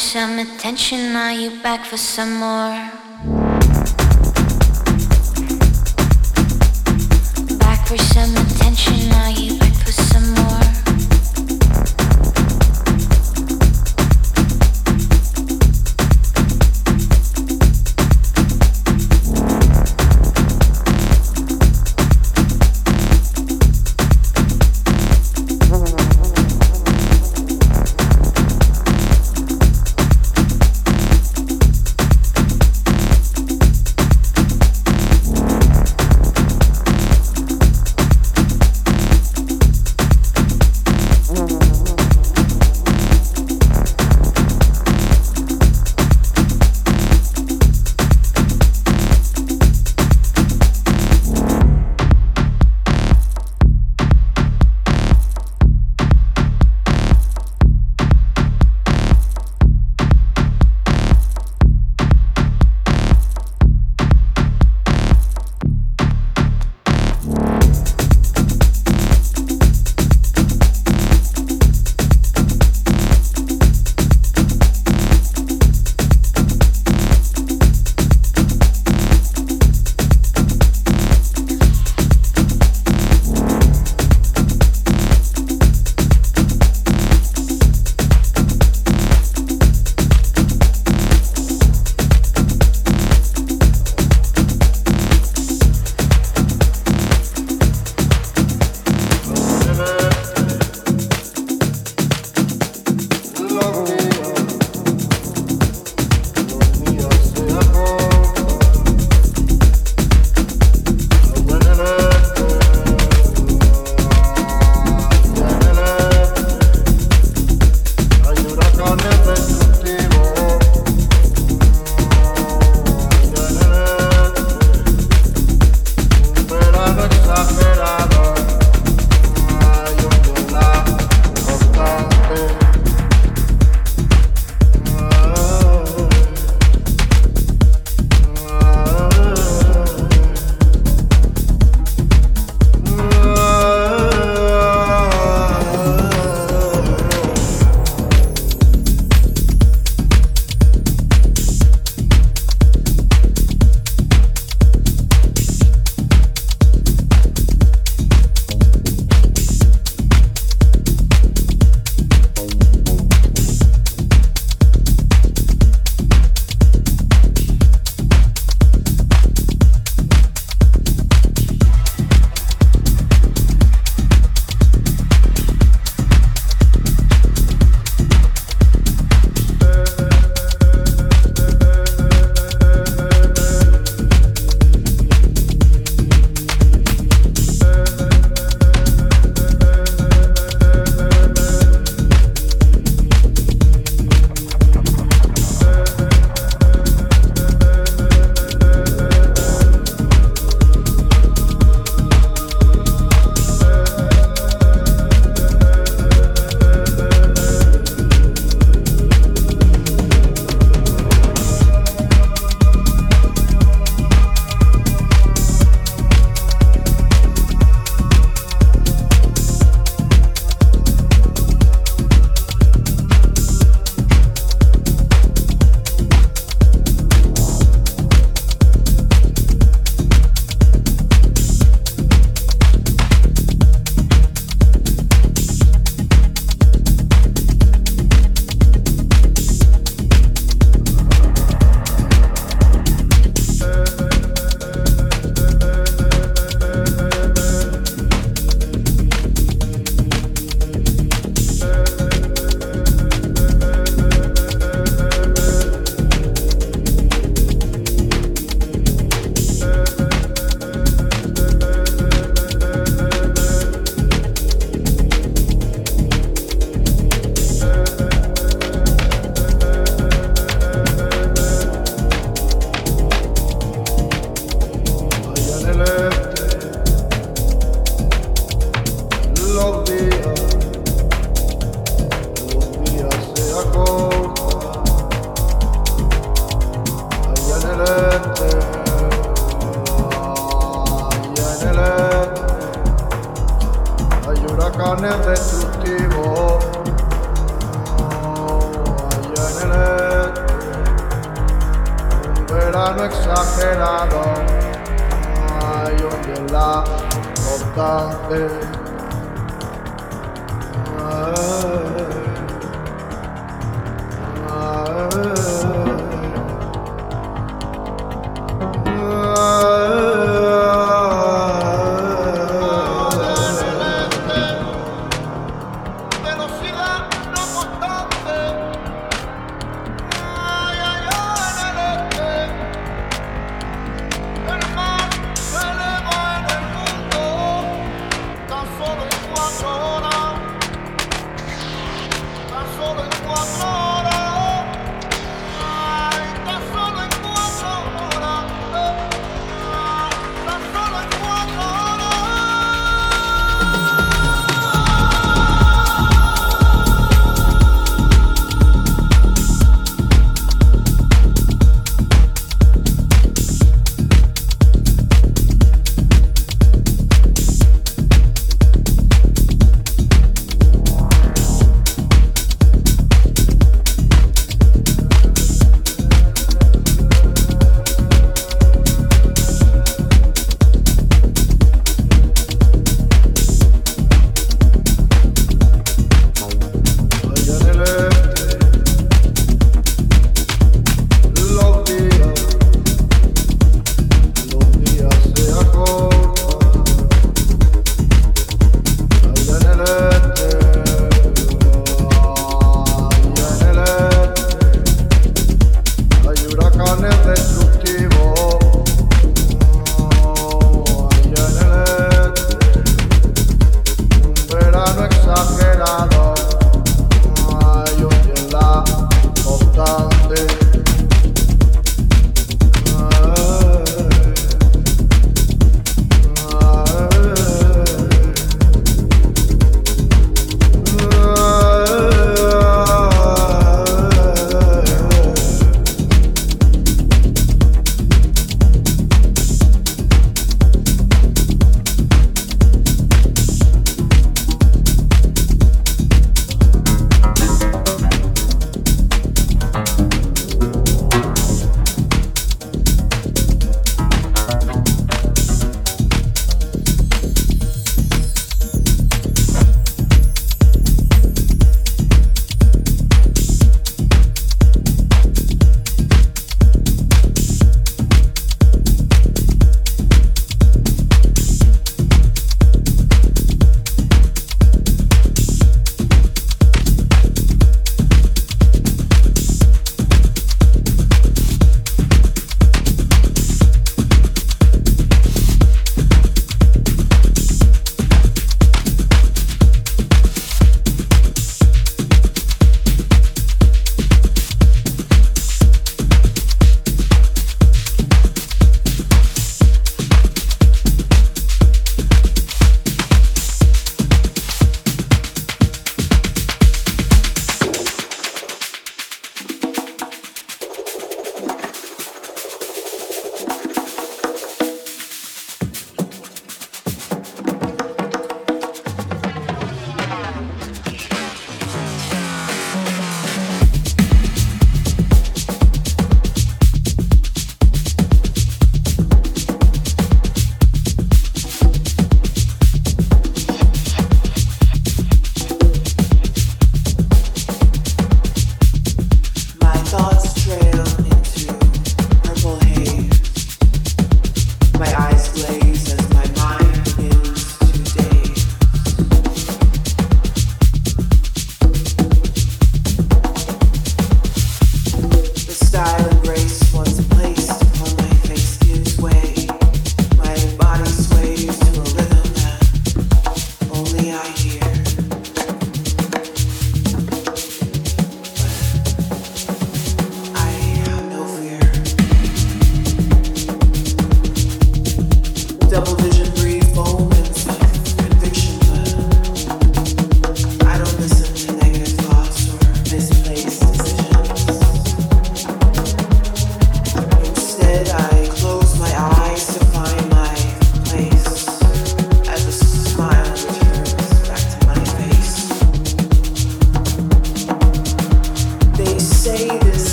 some attention? Are you back for some more?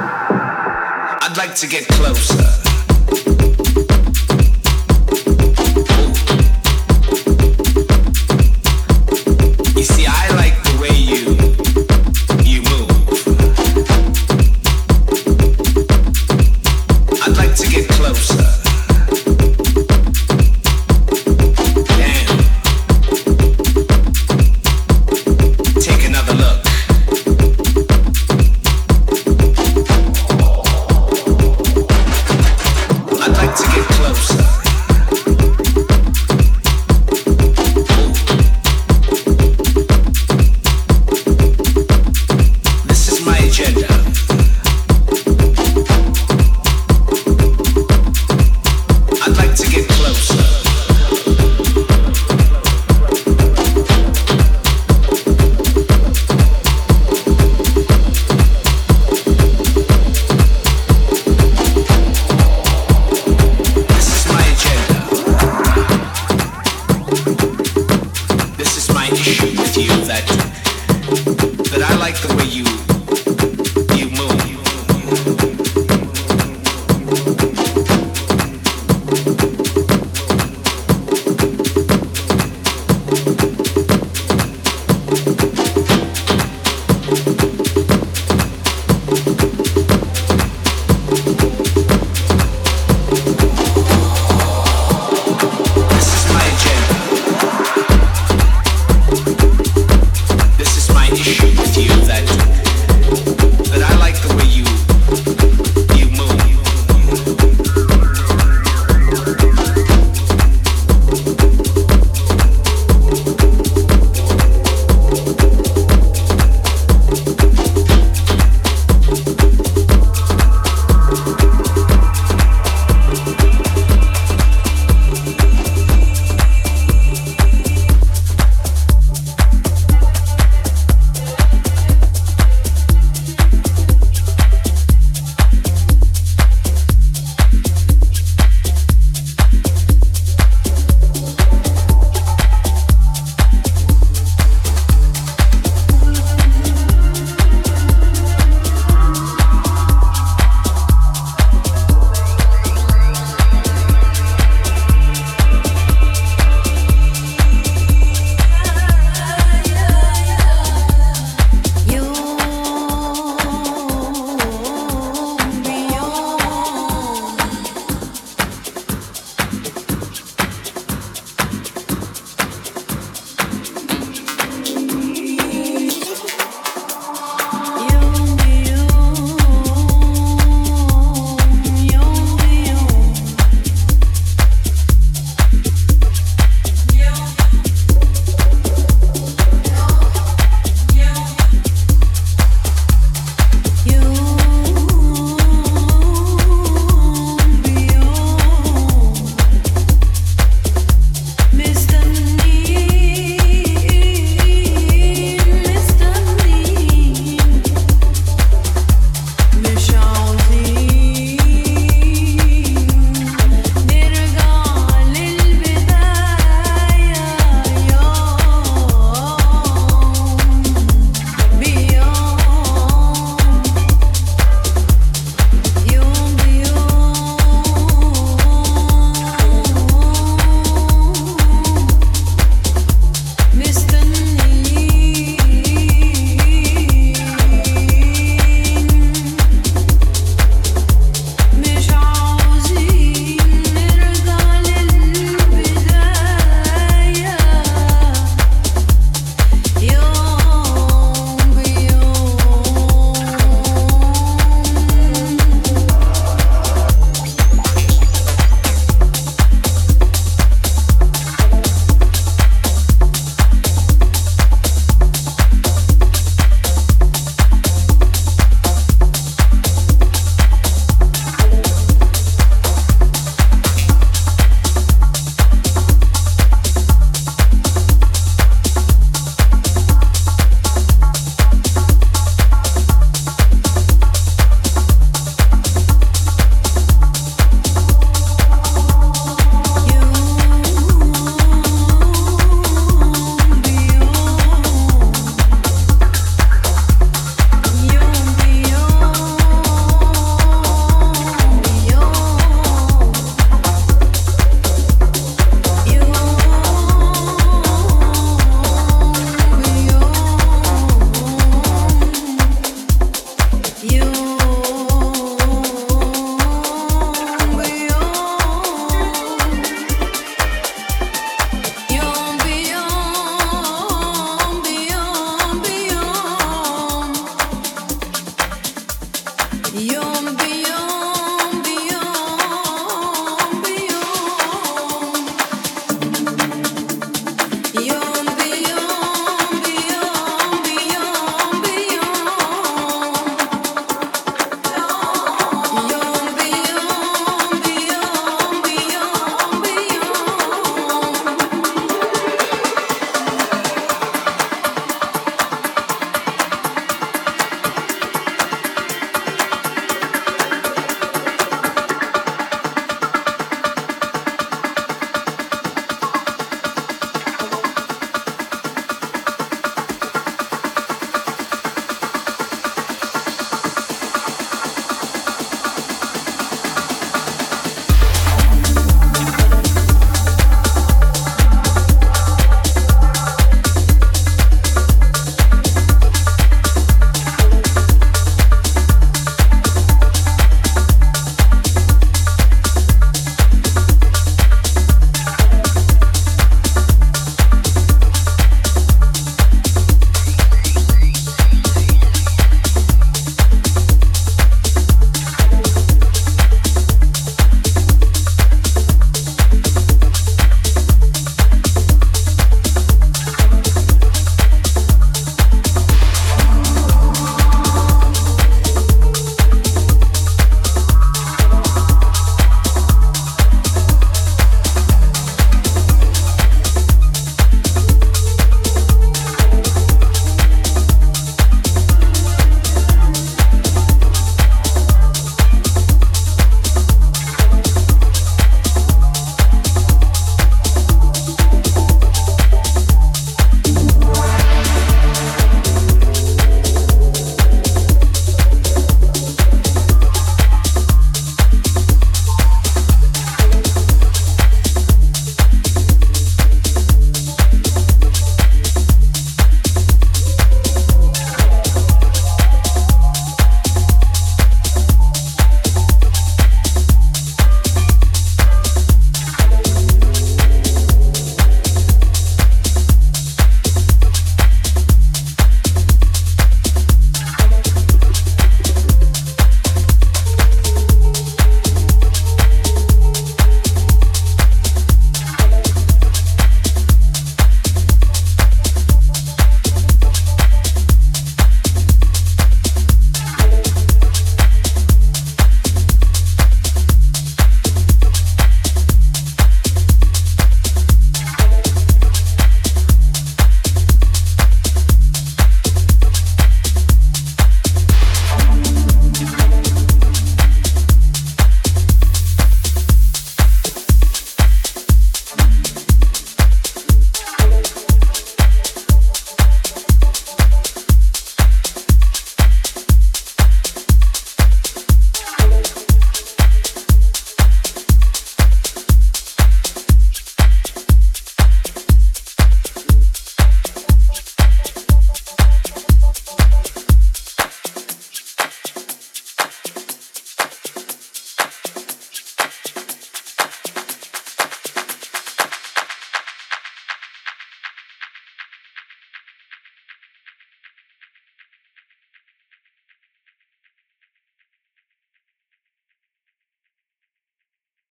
I'd like to get closer.